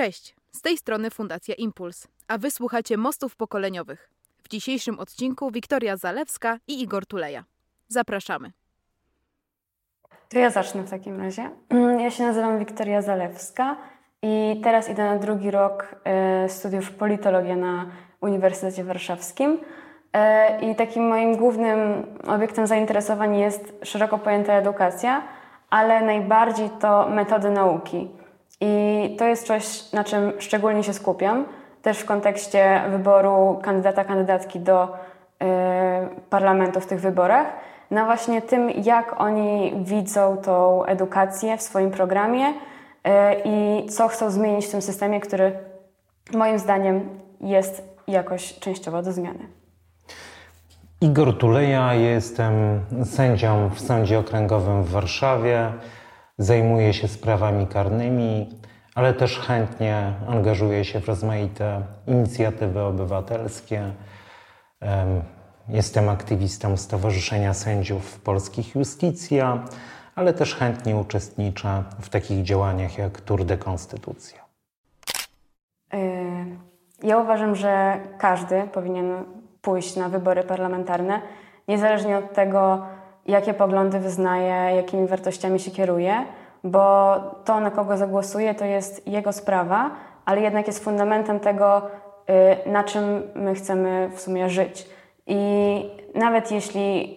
Cześć, z tej strony Fundacja Impuls, a wysłuchacie Mostów Pokoleniowych. W dzisiejszym odcinku Wiktoria Zalewska i Igor Tuleja. Zapraszamy. To ja zacznę w takim razie. Ja się nazywam Wiktoria Zalewska i teraz idę na drugi rok e, studiów politologii na Uniwersytecie Warszawskim. E, I takim moim głównym obiektem zainteresowań jest szeroko pojęta edukacja, ale najbardziej to metody nauki. I to jest coś, na czym szczególnie się skupiam, też w kontekście wyboru kandydata, kandydatki do y, parlamentu w tych wyborach, na właśnie tym, jak oni widzą tą edukację w swoim programie y, i co chcą zmienić w tym systemie, który moim zdaniem jest jakoś częściowo do zmiany. Igor Tuleja, jestem sędzią w Sądzie Okręgowym w Warszawie. Zajmuję się sprawami karnymi, ale też chętnie angażuję się w rozmaite inicjatywy obywatelskie. Jestem aktywistą Stowarzyszenia Sędziów Polskich Justicja, ale też chętnie uczestniczę w takich działaniach jak Tour de Konstytucja. Ja uważam, że każdy powinien pójść na wybory parlamentarne, niezależnie od tego, jakie poglądy wyznaje, jakimi wartościami się kieruje, bo to, na kogo zagłosuje, to jest jego sprawa, ale jednak jest fundamentem tego, y, na czym my chcemy w sumie żyć. I nawet jeśli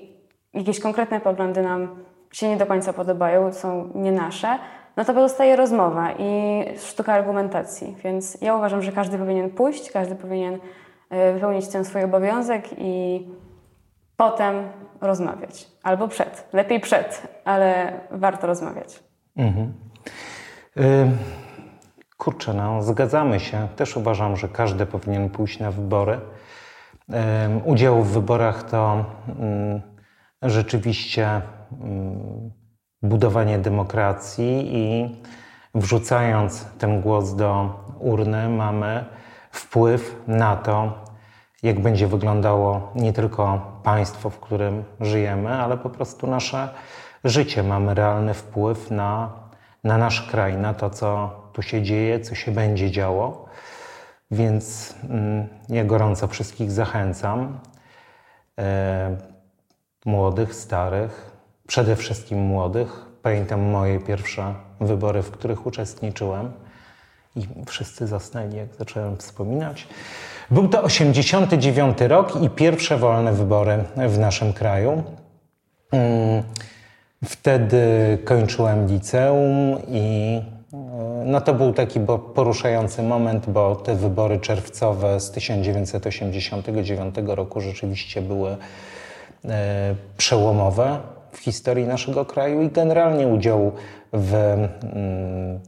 jakieś konkretne poglądy nam się nie do końca podobają, są nie nasze, no to pozostaje rozmowa i sztuka argumentacji. Więc ja uważam, że każdy powinien pójść, każdy powinien y, wypełnić ten swój obowiązek i potem rozmawiać. Albo przed. Lepiej przed, ale warto rozmawiać. Mhm. Y kurczę, no, zgadzamy się. Też uważam, że każdy powinien pójść na wybory. Udział w wyborach to y rzeczywiście budowanie demokracji i wrzucając ten głos do urny mamy wpływ na to, jak będzie wyglądało nie tylko państwo, w którym żyjemy, ale po prostu nasze życie. Mamy realny wpływ na, na nasz kraj, na to, co tu się dzieje, co się będzie działo. Więc mm, ja gorąco wszystkich zachęcam, e, młodych, starych, przede wszystkim młodych. Pamiętam moje pierwsze wybory, w których uczestniczyłem i wszyscy zasnęli, jak zacząłem wspominać. Był to 89 rok i pierwsze wolne wybory w naszym kraju. Mm, wtedy kończyłem liceum i e, no to był taki poruszający moment, bo te wybory czerwcowe z 1989 roku rzeczywiście były e, przełomowe w historii naszego kraju i generalnie udział w mm,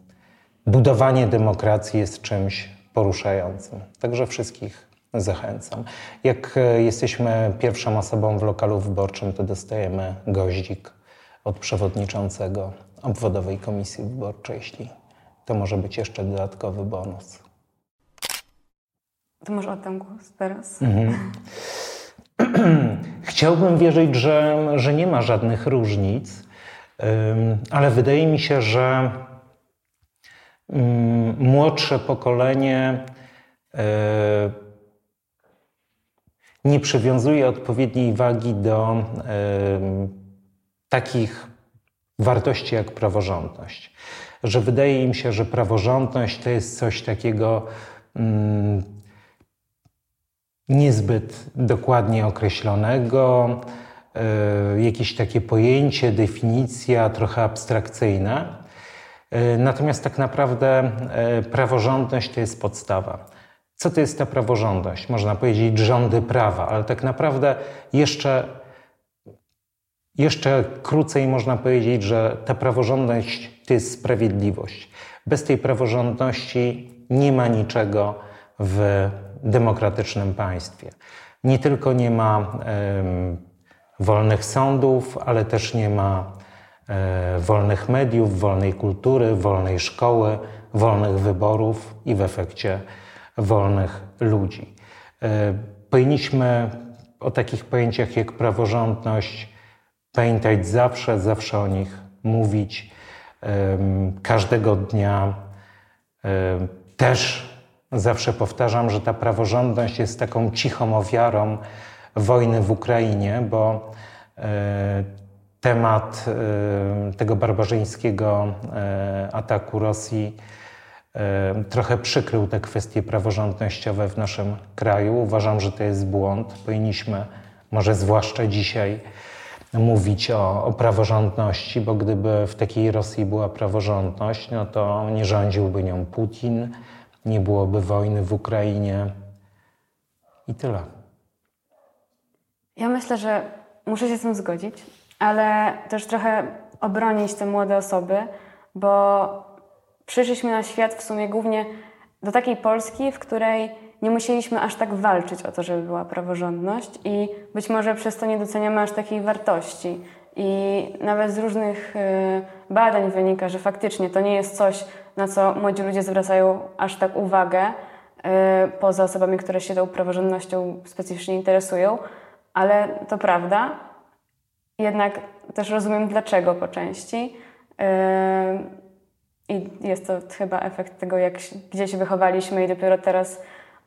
budowanie demokracji jest czymś poruszającym. Także wszystkich zachęcam. Jak e, jesteśmy pierwszą osobą w lokalu wyborczym, to dostajemy goździk od przewodniczącego obwodowej komisji wyborczej, jeśli to może być jeszcze dodatkowy bonus. To może oddam głos teraz. Mhm. Chciałbym wierzyć, że, że nie ma żadnych różnic, ale wydaje mi się, że młodsze pokolenie e, nie przywiązuje odpowiedniej wagi do e, takich wartości jak praworządność. Że wydaje im się, że praworządność to jest coś takiego mm, niezbyt dokładnie określonego, jakieś takie pojęcie, definicja trochę abstrakcyjna. E, natomiast tak naprawdę e, praworządność to jest podstawa. Co to jest ta praworządność? Można powiedzieć rządy prawa, ale tak naprawdę jeszcze, jeszcze krócej można powiedzieć, że ta praworządność to jest sprawiedliwość. Bez tej praworządności nie ma niczego w demokratycznym państwie. Nie tylko nie ma wolnych sądów, ale też nie ma wolnych mediów, wolnej kultury, wolnej szkoły, wolnych wyborów i w efekcie wolnych ludzi. E, powinniśmy o takich pojęciach jak praworządność pamiętać zawsze, zawsze o nich mówić, każdego dnia Też zawsze powtarzam, że ta praworządność jest taką cichą ofiarą wojny w Ukrainie, bo temat tego barbarzyńskiego ataku Rosji trochę przykrył te kwestie praworządnościowe w naszym kraju. Uważam, że to jest błąd. Powinniśmy, może zwłaszcza dzisiaj, mówić o, o praworządności, bo gdyby w takiej Rosji była praworządność, no to nie rządziłby nią Putin, nie byłoby wojny w Ukrainie i tyle. Ja myślę, że muszę się z tym zgodzić, ale też trochę obronić te młode osoby, bo przyszliśmy na świat w sumie głównie do takiej Polski, w której nie musieliśmy aż tak walczyć o to, żeby była praworządność i być może przez to nie doceniamy aż takiej wartości. I nawet z różnych y, badań wynika, że faktycznie to nie jest coś, na co młodzi ludzie zwracają aż tak uwagę, y, poza osobami, które się tą praworządnością specyficznie interesują, ale to prawda. Jednak też rozumiem dlaczego po części. Y, i jest to chyba efekt tego, jak, gdzie się wychowaliśmy i dopiero teraz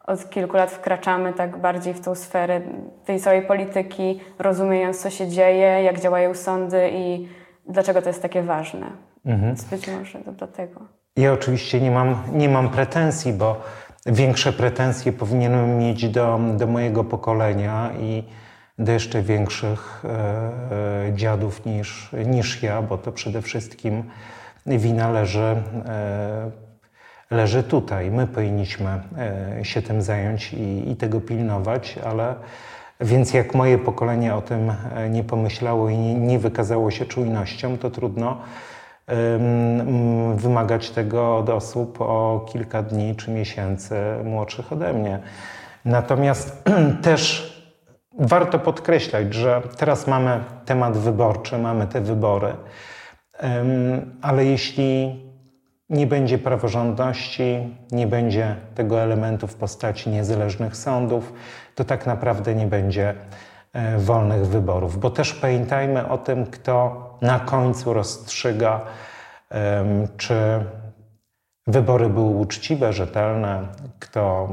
od kilku lat wkraczamy tak bardziej w tą sferę tej całej polityki, rozumiejąc, co się dzieje, jak działają sądy i dlaczego to jest takie ważne. Mhm. Być może to dlatego. Ja oczywiście nie mam, nie mam pretensji, bo większe pretensje powinienem mieć do, do mojego pokolenia i do jeszcze większych e, e dziadów niż, niż ja, bo to przede wszystkim wina leży, e, leży tutaj. My powinniśmy się tym zająć i, i tego pilnować, ale więc jak moje pokolenie o tym nie pomyślało i nie, nie wykazało się czujnością, to trudno wymagać tego od osób o kilka dni czy miesięcy młodszych ode mnie. Natomiast też warto podkreślać, że teraz mamy temat wyborczy, mamy te wybory. Ale jeśli nie będzie praworządności, nie będzie tego elementu w postaci niezależnych sądów, to tak naprawdę nie będzie e, wolnych wyborów. Bo też pamiętajmy o tym, kto na końcu rozstrzyga, czy wybory były uczciwe, rzetelne, kto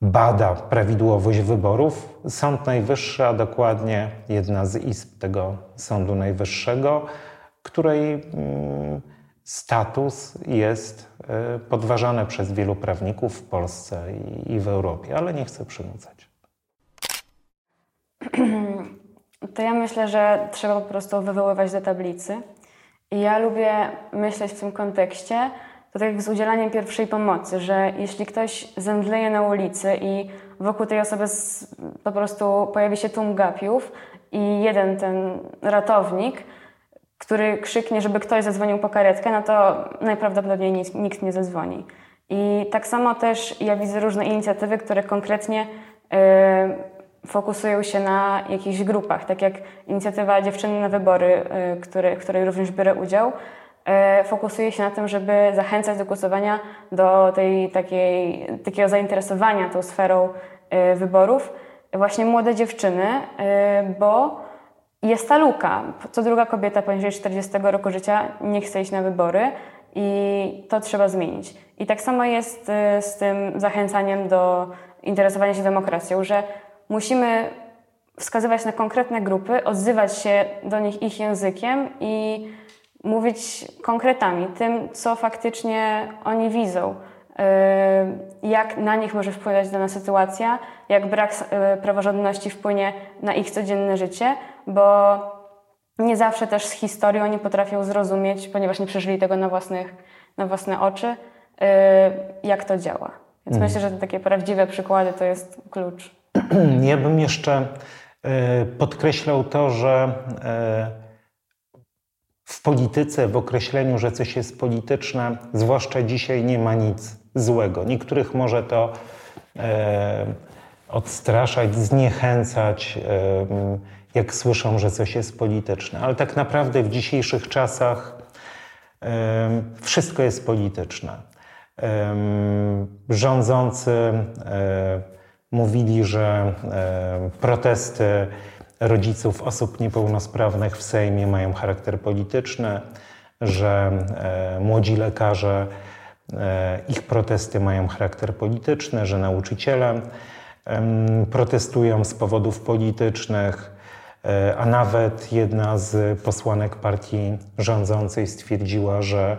bada prawidłowość wyborów. Sąd Najwyższy, a dokładnie jedna z izb tego Sądu Najwyższego, której mm, status jest e, podważany przez wielu prawników w Polsce i w Europie, ale nie chcę przymucać. To ja myślę, że trzeba po prostu wywoływać do tablicy. I ja lubię myśleć w tym kontekście, to tak jak z udzielaniem pierwszej pomocy, że jeśli ktoś zemdleje na ulicy i wokół tej osoby po prostu pojawi się tłum gapiów i jeden ten ratownik który krzyknie, żeby ktoś zadzwonił po karetkę, no to najprawdopodobniej nikt, nie zadzwoni. I tak samo też ja widzę różne inicjatywy, które konkretnie y, fokusują się na jakichś grupach, tak jak inicjatywa Dziewczyny na Wybory, y, który, w której również biorę udział, fokusuje się na tym, żeby zachęcać do głosowania, do tej, takiej, takiego zainteresowania tą sferą y, wyborów właśnie młode dziewczyny, y, bo jest ta luka. Co druga kobieta poniżej 40 roku życia nie chce iść na wybory i to trzeba zmienić. I tak samo jest z tym zachęcaniem do interesowania się demokracją, że musimy wskazywać na konkretne grupy, odzywać się do nich ich językiem i mówić konkretami, tym, co faktycznie oni widzą, y, jak na nich może wpływać dana sytuacja, jak brak y, praworządności wpłynie na ich codzienne życie, bo nie zawsze też z historii oni potrafią zrozumieć, ponieważ nie przeżyli tego na, własnych, na własne oczy, y, jak to działa. Więc mm. myślę, że takie prawdziwe przykłady to jest klucz. Ja bym jeszcze podkreślał to, że polityce, w określeniu, że coś jest polityczne, zwłaszcza dzisiaj, nie ma nic złego. Niektórych może to odstraszać, zniechęcać jak słyszą, że coś jest polityczne. Ale tak naprawdę w dzisiejszych czasach wszystko jest polityczne. Rządzący e, mówili, że protesty rodziców osób niepełnosprawnych w Sejmie mają charakter polityczny, że e, młodzi lekarze ich protesty mają charakter polityczny, że nauczyciele protestują z powodów politycznych, a nawet jedna z posłanek partii rządzącej stwierdziła, że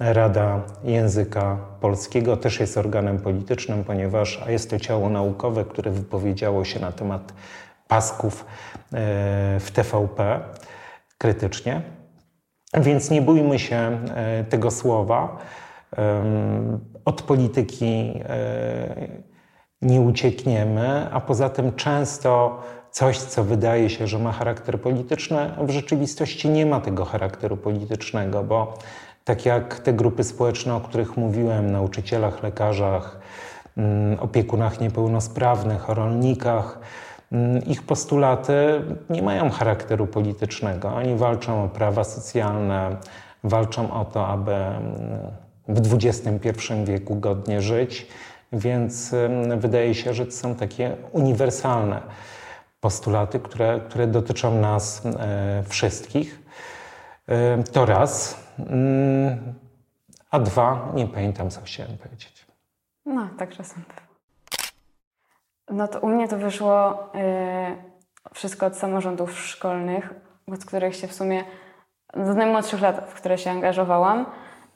Rada Języka Polskiego też jest organem politycznym, ponieważ jest to ciało naukowe, które wypowiedziało się na temat pasków e, w TVP krytycznie. Więc nie bójmy się e, tego słowa. Od polityki e, nie uciekniemy, a poza tym często coś, co wydaje się, że ma charakter polityczny, w rzeczywistości nie ma tego charakteru politycznego, bo tak jak te grupy społeczne, o których mówiłem, nauczycielach, lekarzach, mm, opiekunach niepełnosprawnych, rolnikach, ich postulaty nie mają charakteru politycznego. Oni walczą o prawa socjalne, walczą o to, aby mm, w XXI wieku godnie żyć, więc wydaje się, że to są takie uniwersalne postulaty, które, które dotyczą nas e, wszystkich. E, to raz. Mm, a dwa, nie pamiętam, co chciałem powiedzieć. No, tak czasem. No to u mnie to wyszło yy, wszystko od samorządów szkolnych, od których się w sumie do najmłodszych lat, w które się angażowałam.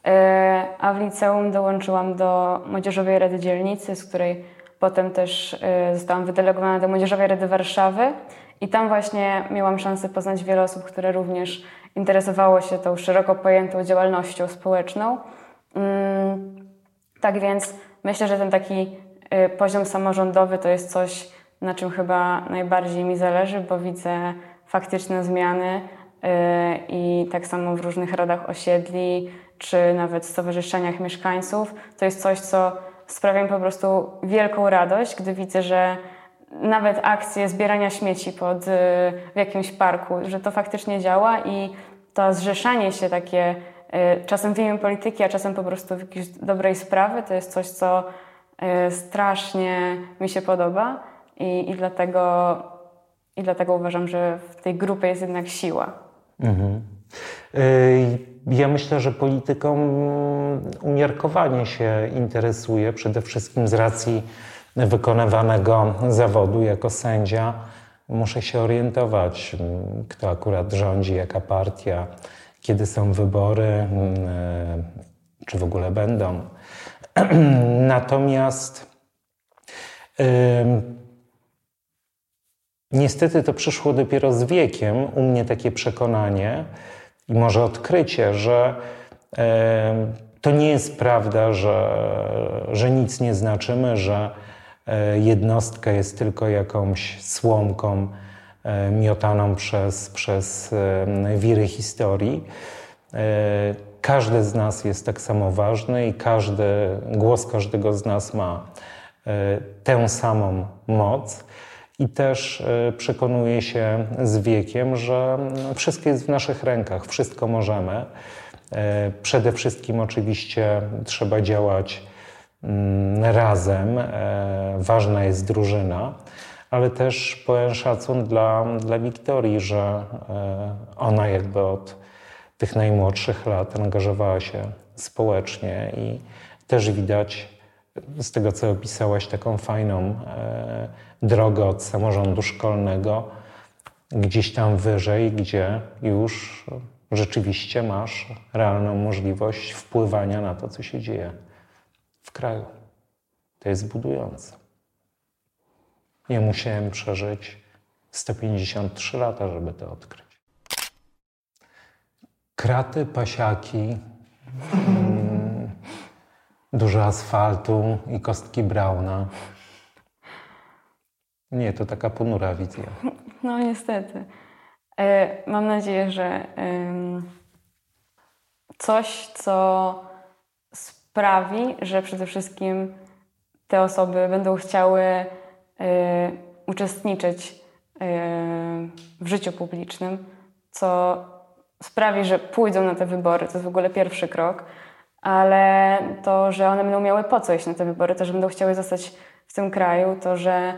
Yy, a w liceum dołączyłam do Młodzieżowej Rady Dzielnicy, z której potem też yy, zostałam wydelegowana do Młodzieżowej Rady Warszawy. I tam właśnie miałam szansę poznać wiele osób, które również interesowało się tą szeroko pojętą działalnością społeczną. Mm, tak więc myślę, że ten taki poziom samorządowy to jest coś, na czym chyba najbardziej mi zależy, bo widzę faktyczne zmiany y, i tak samo w różnych radach osiedli, czy nawet stowarzyszeniach mieszkańców. To jest coś, co sprawia mi po prostu wielką radość, gdy widzę, że nawet akcje zbierania śmieci pod, y, w jakimś parku, że to faktycznie działa i to zrzeszanie się takie y, czasem w imię polityki, a czasem po prostu w jakiejś dobrej sprawy, to jest coś, co y, strasznie mi się podoba i, i, dlatego, i dlatego uważam, że w tej grupie jest jednak siła. Mhm. Ja myślę, że polityką umiarkowanie się interesuje, przede wszystkim z racji wykonywanego zawodu jako sędzia muszę się orientować, kto akurat rządzi, jaka partia, kiedy są wybory, e, czy w ogóle będą. Natomiast niestety to przyszło dopiero z wiekiem, u mnie takie przekonanie i może odkrycie, że to nie jest prawda, że, że nic nie znaczymy, że E, jednostka jest tylko jakąś słomką e, miotaną przez, przez e, wiry historii. Każdy z nas jest tak samo ważny i każdy, głos każdego z nas ma tę samą moc. I też przekonuje się z wiekiem, że wszystko jest w naszych rękach, wszystko możemy. Przede wszystkim oczywiście trzeba działać Mm, razem. E, ważna jest drużyna, ale też pełen szacun dla, dla Wiktorii, że e, ona jakby od tych najmłodszych lat angażowała się społecznie i też widać z tego, co opisałaś, taką fajną e, drogę od samorządu szkolnego gdzieś tam wyżej, gdzie już rzeczywiście masz realną możliwość wpływania na to, co się dzieje w kraju. To jest budujące. Ja musiałem przeżyć 153 lata, żeby to odkryć. Kraty, pasiaki, mm, dużo asfaltu i kostki Brauna. Nie, to taka ponura wizja. No niestety. E, mam nadzieję, że coś, co sprawi, że przede wszystkim te osoby będą chciały y, uczestniczyć y, w życiu publicznym, co sprawi, że pójdą na te wybory. To jest w ogóle pierwszy krok, ale to, że one będą miały po co iść na te wybory, to, że będą chciały zostać w tym kraju, to, że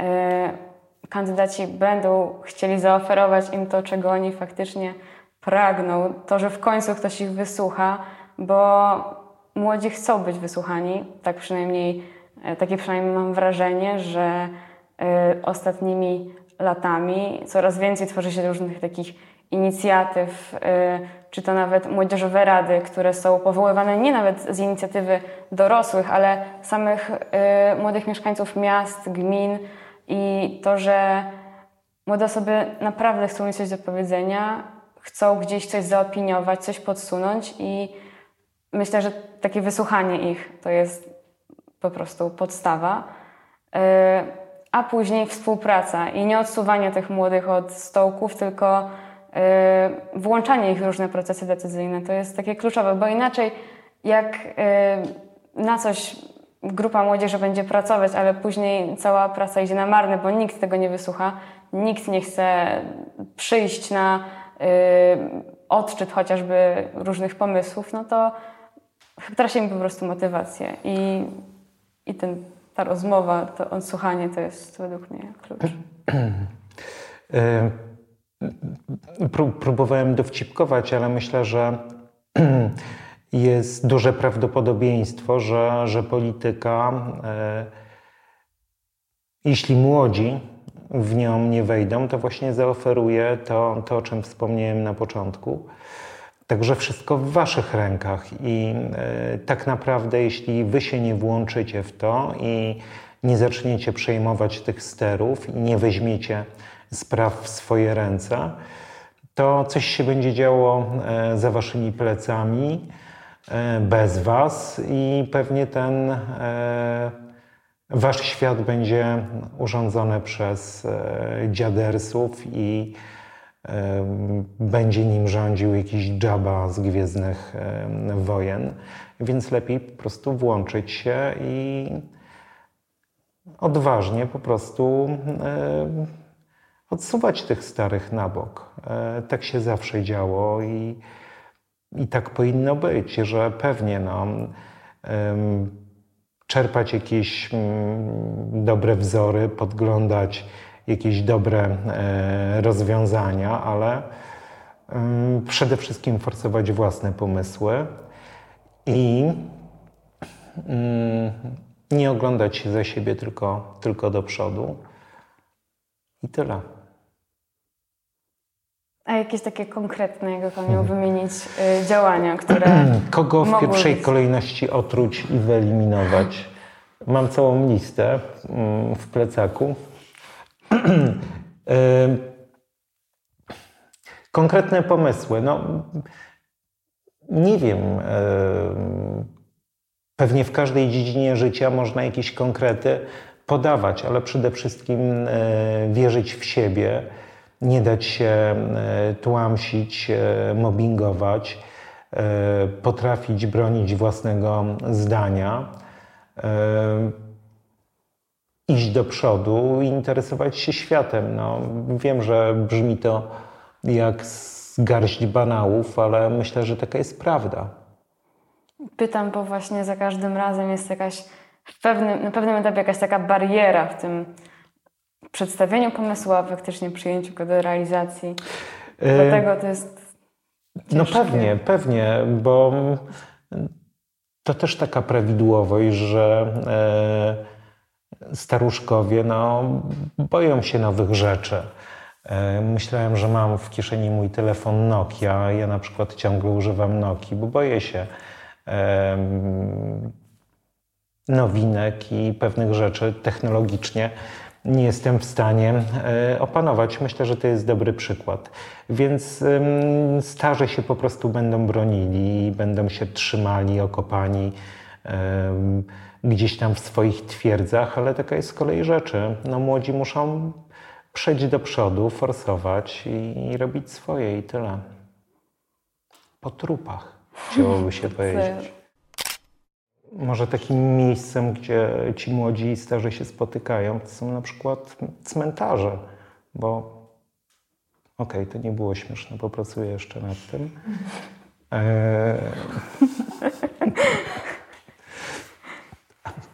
y, kandydaci będą chcieli zaoferować im to, czego oni faktycznie pragną, to, że w końcu ktoś ich wysłucha, bo młodzi chcą być wysłuchani, tak przynajmniej, e, takie przynajmniej mam wrażenie, że y, ostatnimi latami coraz więcej tworzy się różnych takich inicjatyw, y, czy to nawet młodzieżowe rady, które są powoływane nie nawet z inicjatywy dorosłych, ale samych y, młodych mieszkańców miast, gmin i to, że młode osoby naprawdę chcą mieć coś do powiedzenia, chcą gdzieś coś zaopiniować, coś podsunąć i myślę, że takie wysłuchanie ich to jest po prostu podstawa. Y, a później współpraca i nie odsuwanie tych młodych od stołków, tylko włączanie ich w różne procesy decyzyjne. To jest takie kluczowe, bo inaczej jak y, na coś grupa młodzieży będzie pracować, ale później cała praca idzie na marne, bo nikt tego nie wysłucha, nikt nie chce przyjść na odczyt chociażby różnych pomysłów, no to tracimy po prostu motywację i, i ten, ta rozmowa, to odsłuchanie to jest według mnie klucz. Próbowałem dowcipkować, ale myślę, że jest duże prawdopodobieństwo, że, że polityka, e, jeśli młodzi w nią nie wejdą, to właśnie zaoferuje to, to o czym wspomniałem na początku. Także wszystko w Waszych rękach i e, tak naprawdę, jeśli Wy się nie włączycie w to i nie zaczniecie przejmować tych sterów i nie weźmiecie spraw w swoje ręce, to coś się będzie działo e, za Waszymi plecami, e, bez Was i pewnie ten Wasz świat będzie urządzony przez dziadersów i będzie nim rządził jakiś Jabba z Gwiezdnych Wojen, więc lepiej po prostu włączyć się i odważnie po prostu odsuwać tych starych na bok. E, tak się zawsze działo i, i tak powinno być, że pewnie no, czerpać jakieś mm, dobre wzory, podglądać jakieś dobre e, rozwiązania, ale przede wszystkim forsować własne pomysły i mm, nie oglądać się za siebie tylko, tylko do przodu. I tyle. A jakieś takie konkretne, jakby Pan miał wymienić y, działania, które. Kogo w pierwszej być... kolejności otruć i wyeliminować? Mam całą listę mm, w plecaku. Konkretne pomysły. No, nie wiem. Pewnie w każdej dziedzinie życia można jakieś konkrety podawać, ale przede wszystkim e, wierzyć w siebie, nie dać się e, tłamsić, e, mobbingować, potrafić bronić własnego zdania iść do przodu i interesować się światem. No, wiem, że brzmi to jak garść banałów, ale myślę, że taka jest prawda. Pytam, bo właśnie za każdym razem jest jakaś w pewnym, na pewnym etapie jakaś taka bariera w tym przedstawieniu pomysłu, a faktycznie przyjęciu go do realizacji. E, Dlatego to jest. No ciężkie. No pewnie, pewnie, bo to też taka prawidłowość, że. E, staruszkowie no, boją się nowych rzeczy. E, myślałem, że mam w kieszeni mój telefon Nokia. Ja na przykład ciągle używam Nokii, bo boję się nowinek i pewnych rzeczy technologicznie nie jestem w stanie e, opanować. Myślę, że to jest dobry przykład. Więc starzy się po prostu będą bronili, będą się trzymali, okopani gdzieś tam w swoich twierdzach, ale taka jest z kolei rzeczy. No, młodzi muszą przejść do przodu, forsować i, i robić swoje i tyle. Po trupach, chciałoby się powiedzieć. Może takim miejscem, gdzie ci młodzi i starzy się spotykają, to są na przykład cmentarze, bo okej, okay, to nie było śmieszne, popracuję jeszcze nad tym. E...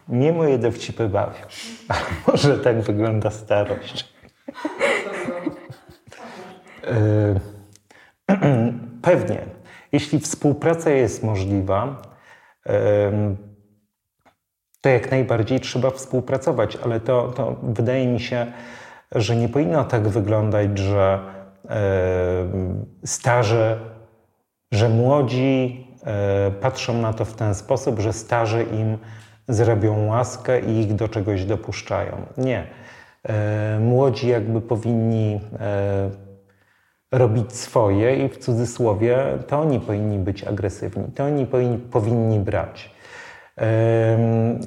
Nie moje dowcipy bawią. może tak wygląda starość. E, pewnie, jeśli współpraca jest możliwa, to jak najbardziej trzeba współpracować, ale to, to wydaje mi się, że nie powinno tak wyglądać, że starzy, że młodzi patrzą na to w ten sposób, że starzy im zrobią łaskę i ich do czegoś dopuszczają. Nie. Młodzi jakby powinni robić swoje i w cudzysłowie to oni powinni być agresywni, to oni powinni, powinni brać.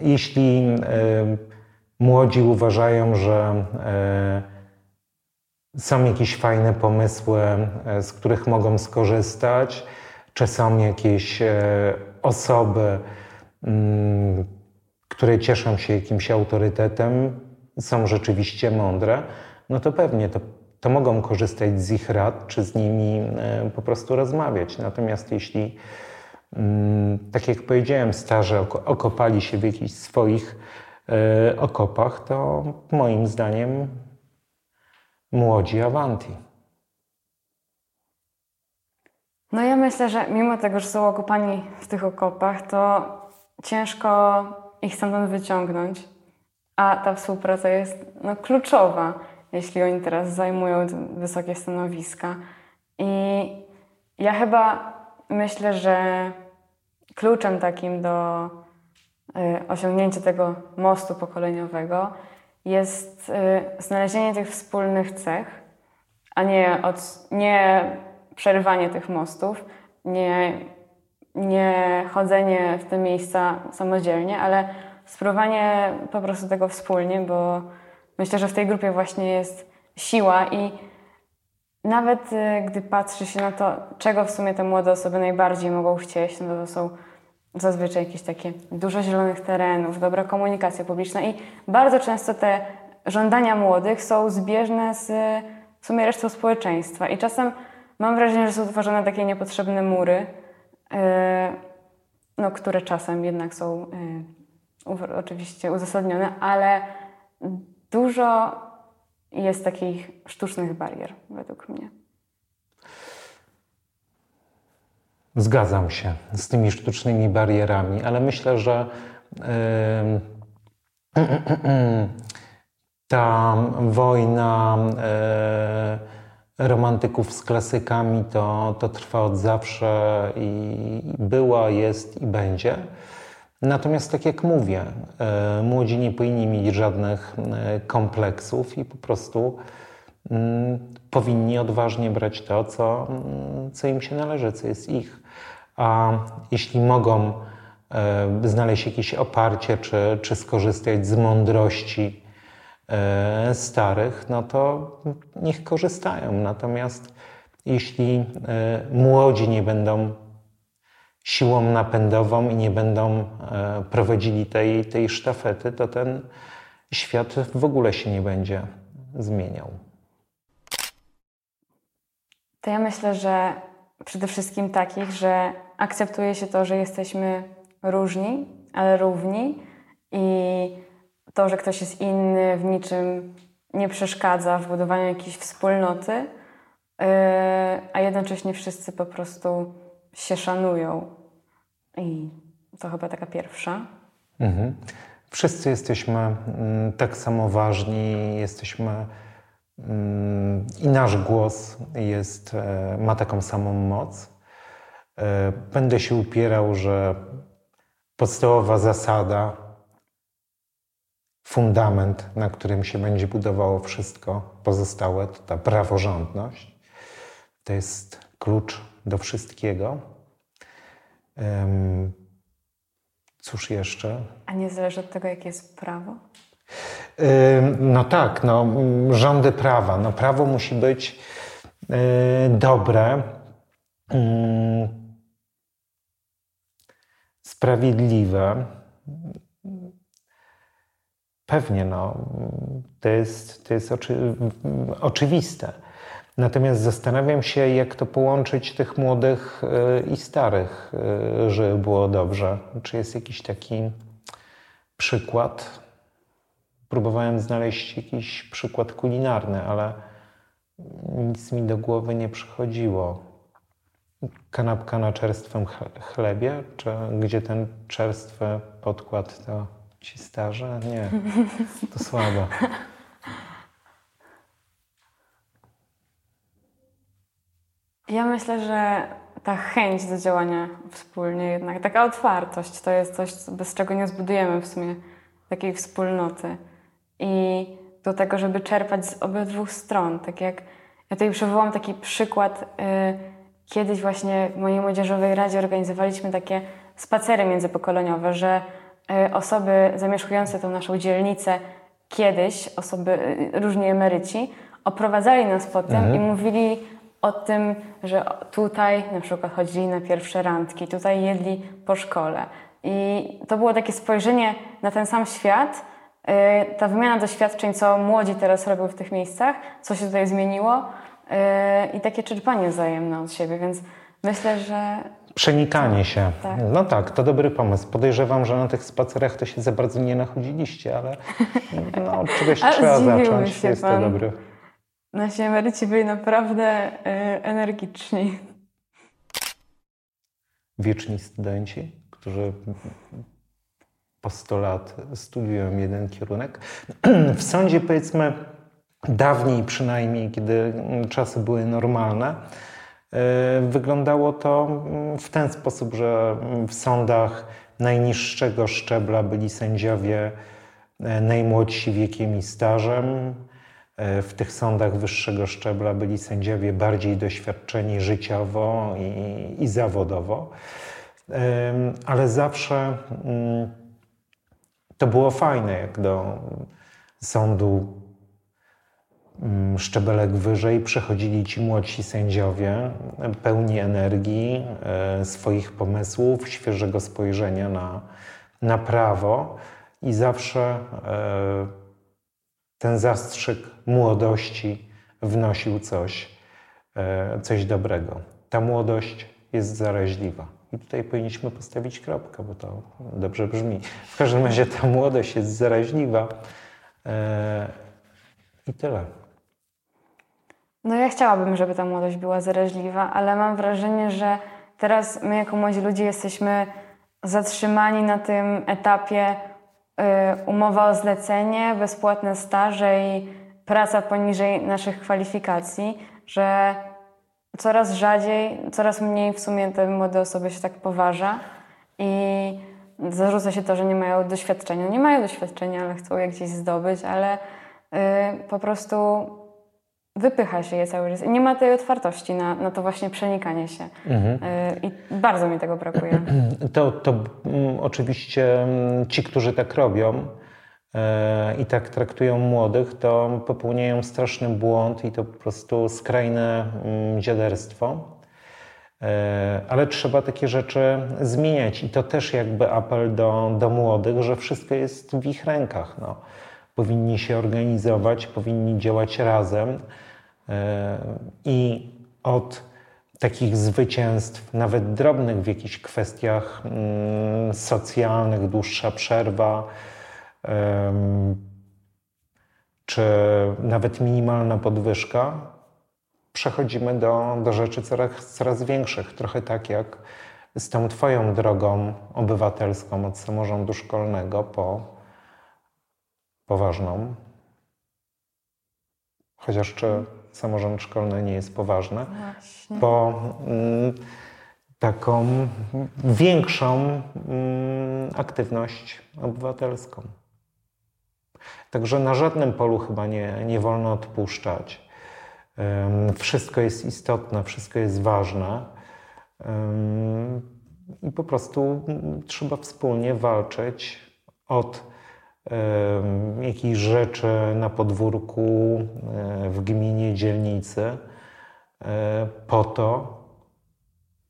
Jeśli młodzi uważają, że e, są jakieś fajne pomysły, e, z których mogą skorzystać, czy są jakieś e, osoby, które cieszą się jakimś autorytetem, są rzeczywiście mądre, no to pewnie to to mogą korzystać z ich rad, czy z nimi po prostu rozmawiać. Natomiast jeśli, tak jak powiedziałem, starzy okopali się w jakichś swoich e, okopach, to moim zdaniem młodzi awanti. No ja myślę, że mimo tego, że są okopani w tych okopach, to ciężko ich stamtąd wyciągnąć, a ta współpraca jest no, kluczowa jeśli oni teraz zajmują wysokie stanowiska. I ja chyba myślę, że kluczem takim do y, osiągnięcia tego mostu pokoleniowego jest y, znalezienie tych wspólnych cech, a nie, od, nie przerywanie tych mostów, nie, nie chodzenie w te miejsca samodzielnie, ale spróbowanie po prostu tego wspólnie, bo Myślę, że w tej grupie właśnie jest siła i nawet y, gdy patrzy się na to, czego w sumie te młode osoby najbardziej mogą chcieć, no to, są zazwyczaj jakieś takie dużo zielonych terenów, dobra komunikacja publiczna i bardzo często te żądania młodych są zbieżne z w sumie resztą społeczeństwa. I czasem mam wrażenie, że są tworzone takie niepotrzebne mury, yy, no, które czasem jednak są oczywiście uzasadnione, ale dużo jest takich sztucznych barier, według mnie. Zgadzam się z tymi sztucznymi barierami, ale myślę, że yy, ta wojna yy, romantyków z klasykami to, to trwa od zawsze i była, jest i będzie. Natomiast tak jak mówię, e, młodzi nie powinni mieć żadnych e, kompleksów i po prostu mm, powinni odważnie brać to, co, mm, co im się należy, co jest ich. A jeśli mogą e, znaleźć jakieś oparcie, czy, czy skorzystać z mądrości starych, no to niech korzystają. Natomiast jeśli młodzi nie będą siłą napędową i nie będą e, prowadzili tej, tej sztafety, to ten świat w ogóle się nie będzie zmieniał. To ja myślę, że przede wszystkim takich, że akceptuje się to, że jesteśmy różni, ale równi i to, że ktoś jest inny, w niczym nie przeszkadza w budowaniu jakiejś wspólnoty, e, a jednocześnie wszyscy po prostu się szanują. I to chyba taka pierwsza. Mhm. Wszyscy jesteśmy mm, tak samo ważni, jesteśmy mm, i nasz głos jest, e, ma taką samą moc. E, będę się upierał, że podstawowa zasada, fundament, na którym się będzie budowało wszystko pozostałe, to ta praworządność. To jest klucz do wszystkiego. Cóż jeszcze? A nie zależy od tego, jakie jest prawo? No tak, no, rządy prawa. No, prawo musi być e, dobre, sprawiedliwe. Pewnie, no, to jest, to jest oczy, oczywiste. Natomiast zastanawiam się, jak to połączyć tych młodych e, i starych, e, żeby było dobrze. Czy jest jakiś taki przykład? Próbowałem znaleźć jakiś przykład kulinarny, ale nic mi do głowy nie przychodziło. kanapka na czerstwym chlebie, czy gdzie ten czerstwy podkład to ci starze? Nie, to słabo. Ja myślę, że ta chęć do działania wspólnie jednak, taka otwartość to jest coś, bez czego nie zbudujemy w sumie takiej wspólnoty. I do tego, żeby czerpać z obydwu stron. Tak jak ja tutaj przywołam taki przykład. Y, kiedyś właśnie w mojej młodzieżowej radzie organizowaliśmy takie spacery międzypokoleniowe, że y, osoby zamieszkujące tą naszą dzielnicę kiedyś, osoby, y, różni emeryci, oprowadzali nas po tym mhm. i mówili o tym, że tutaj na przykład chodzili na pierwsze randki, tutaj jedli po szkole. I to było takie spojrzenie na ten sam świat, y, ta wymiana doświadczeń, co młodzi teraz robią w tych miejscach, co się tutaj zmieniło y, i takie czerpanie wzajemne od siebie, więc myślę, że... Przenikanie się. Tak. No tak, to dobry pomysł. Podejrzewam, że na tych spacerach to się za bardzo nie nachodziliście, ale no, czegoś trzeba zacząć. Jest pan. to dobry Nasi emeryci byli naprawdę y, energiczni. Wieczni studenci, którzy po 100 lat studiują jeden kierunek. W sądzie, powiedzmy, dawniej przynajmniej, kiedy czasy były normalne, y, wyglądało to w ten sposób, że w sądach najniższego szczebla byli sędziowie y, najmłodsi wiekiem i stażem, w tych sądach wyższego szczebla byli sędziowie bardziej doświadczeni życiowo i, i zawodowo, ale zawsze mm, to było fajne, jak do sądu mm, szczebelek wyżej przechodzili ci młodsi sędziowie, pełni energii, e, swoich pomysłów, świeżego spojrzenia na, na prawo i zawsze e, ten zastrzyk młodości wnosił coś, e, coś dobrego. Ta młodość jest zaraźliwa. I tutaj powinniśmy postawić kropkę, bo to dobrze brzmi. W każdym razie ta młodość jest zaraźliwa e, i tyle. No ja chciałabym, żeby ta młodość była zaraźliwa, ale mam wrażenie, że teraz my jako młodzi ludzie jesteśmy zatrzymani na tym etapie Y, umowa o zlecenie, bezpłatne staże i praca poniżej naszych kwalifikacji, że coraz rzadziej, coraz mniej w sumie te młode osoby się tak poważa i zarzuca się to, że nie mają doświadczenia. Nie mają doświadczenia, ale chcą je gdzieś zdobyć, ale y, po prostu wypycha się je cały czas. I nie ma tej otwartości na, na to właśnie przenikanie się. Mhm. Y, I bardzo mi tego brakuje. To, to um, oczywiście um, ci, którzy tak robią i tak traktują młodych, to popełniają straszny błąd i to po prostu skrajne um, dziaderstwo. E, ale trzeba takie rzeczy zmieniać i to też jakby apel do, do młodych, że wszystko jest w ich rękach. No. Powinni się organizować, powinni działać razem i od takich zwycięstw, nawet drobnych w jakichś kwestiach mm, socjalnych, dłuższa przerwa, czy nawet minimalna podwyżka, przechodzimy do, do rzeczy coraz, coraz większych. Trochę tak jak z tą Twoją drogą obywatelską od samorządu szkolnego po poważną. Chociaż czy samorząd szkolny nie jest poważny, Właśnie. po mm, taką większą mm, aktywność obywatelską. Także na żadnym polu chyba nie, nie wolno odpuszczać. Wszystko jest istotne, wszystko jest ważne. I po prostu trzeba wspólnie walczyć od jakichś rzeczy na podwórku e, w gminie, dzielnicy, e, po to,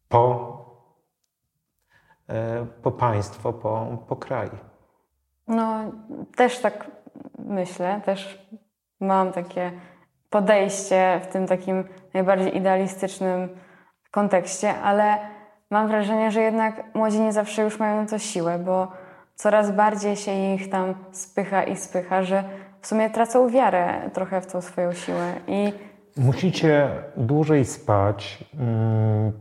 po, e, po państwo, po, po kraj. No, też tak myślę, też mam takie podejście w tym takim najbardziej idealistycznym kontekście, ale mam wrażenie, że jednak młodzi nie zawsze już mają na to siłę, bo coraz bardziej się ich tam spycha i spycha, że w sumie tracą wiarę trochę w tą swoją siłę. I... Musicie dłużej spać, mm,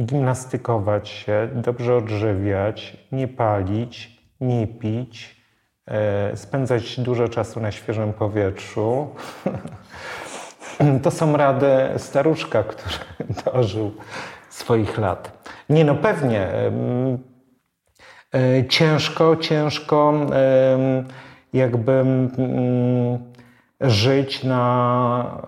gimnastykować się, dobrze odżywiać, nie palić, nie pić, spędzać dużo czasu na świeżym powietrzu. To są rady staruszka, który dożył swoich lat. Nie no, pewnie. e, Ciężko, ciężko jakby mm, żyć na,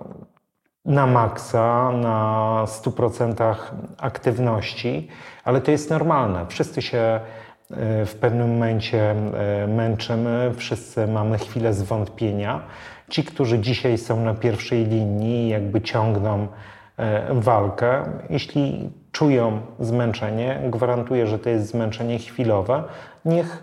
na maksa, na 100% aktywności, ale to jest normalne. Wszyscy się e, w pewnym momencie e, męczymy, wszyscy mamy chwilę zwątpienia. Ci, którzy dzisiaj są na pierwszej linii, jakby ciągną e, walkę, jeśli czują zmęczenie, gwarantuję, że to jest zmęczenie chwilowe, niech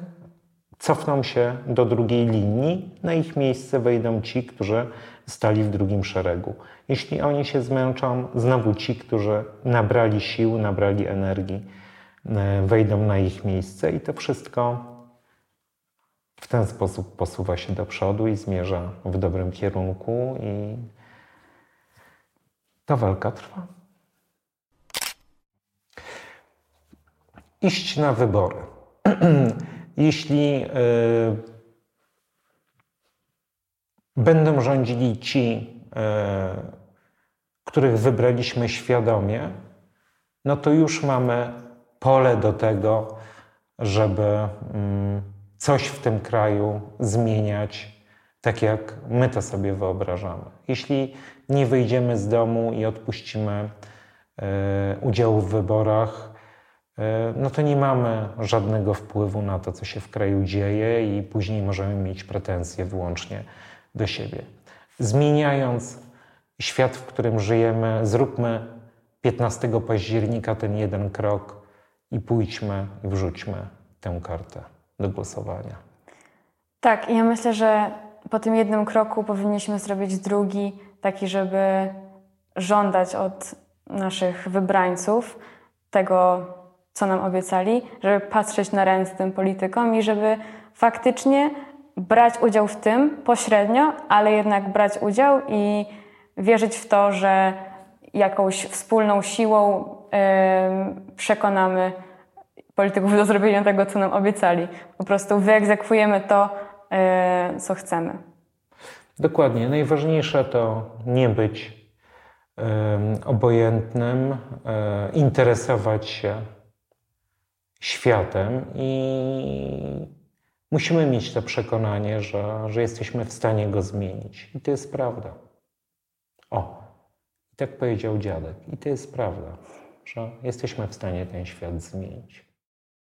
cofną się do drugiej linii, na ich miejsce wejdą ci, którzy stali w drugim szeregu. Jeśli oni się zmęczą, znowu ci, którzy nabrali sił, nabrali energii, e, wejdą na ich miejsce i to wszystko w ten sposób posuwa się do przodu i zmierza w dobrym kierunku i ta walka trwa. Iść na wybory. Jeśli y, będą rządzili ci, y, których wybraliśmy świadomie, no to już mamy pole do tego, żeby mm, coś w tym kraju zmieniać tak, jak my to sobie wyobrażamy. Jeśli nie wyjdziemy z domu i odpuścimy y, udziału w wyborach, E, no to nie mamy żadnego wpływu na to, co się w kraju dzieje, i później możemy mieć pretensje wyłącznie do siebie. Zmieniając świat, w którym żyjemy, zróbmy 15 października ten jeden krok i pójdźmy i wrzućmy tę kartę do głosowania. Tak, ja myślę, że po tym jednym kroku powinniśmy zrobić drugi, taki, żeby żądać od naszych wybrańców tego, co nam obiecali, żeby patrzeć na ręce tym politykom i żeby faktycznie brać udział w tym pośrednio, ale jednak brać udział i wierzyć w to, że jakąś wspólną siłą przekonamy polityków do zrobienia tego, co nam obiecali. Po prostu wyegzekwujemy to, co chcemy. Dokładnie. Najważniejsze to nie być obojętnym, e, interesować się światem i musimy mieć to przekonanie, że, że jesteśmy w stanie go zmienić. I to jest prawda. O, tak powiedział dziadek. I to jest prawda, że jesteśmy w stanie ten świat zmienić.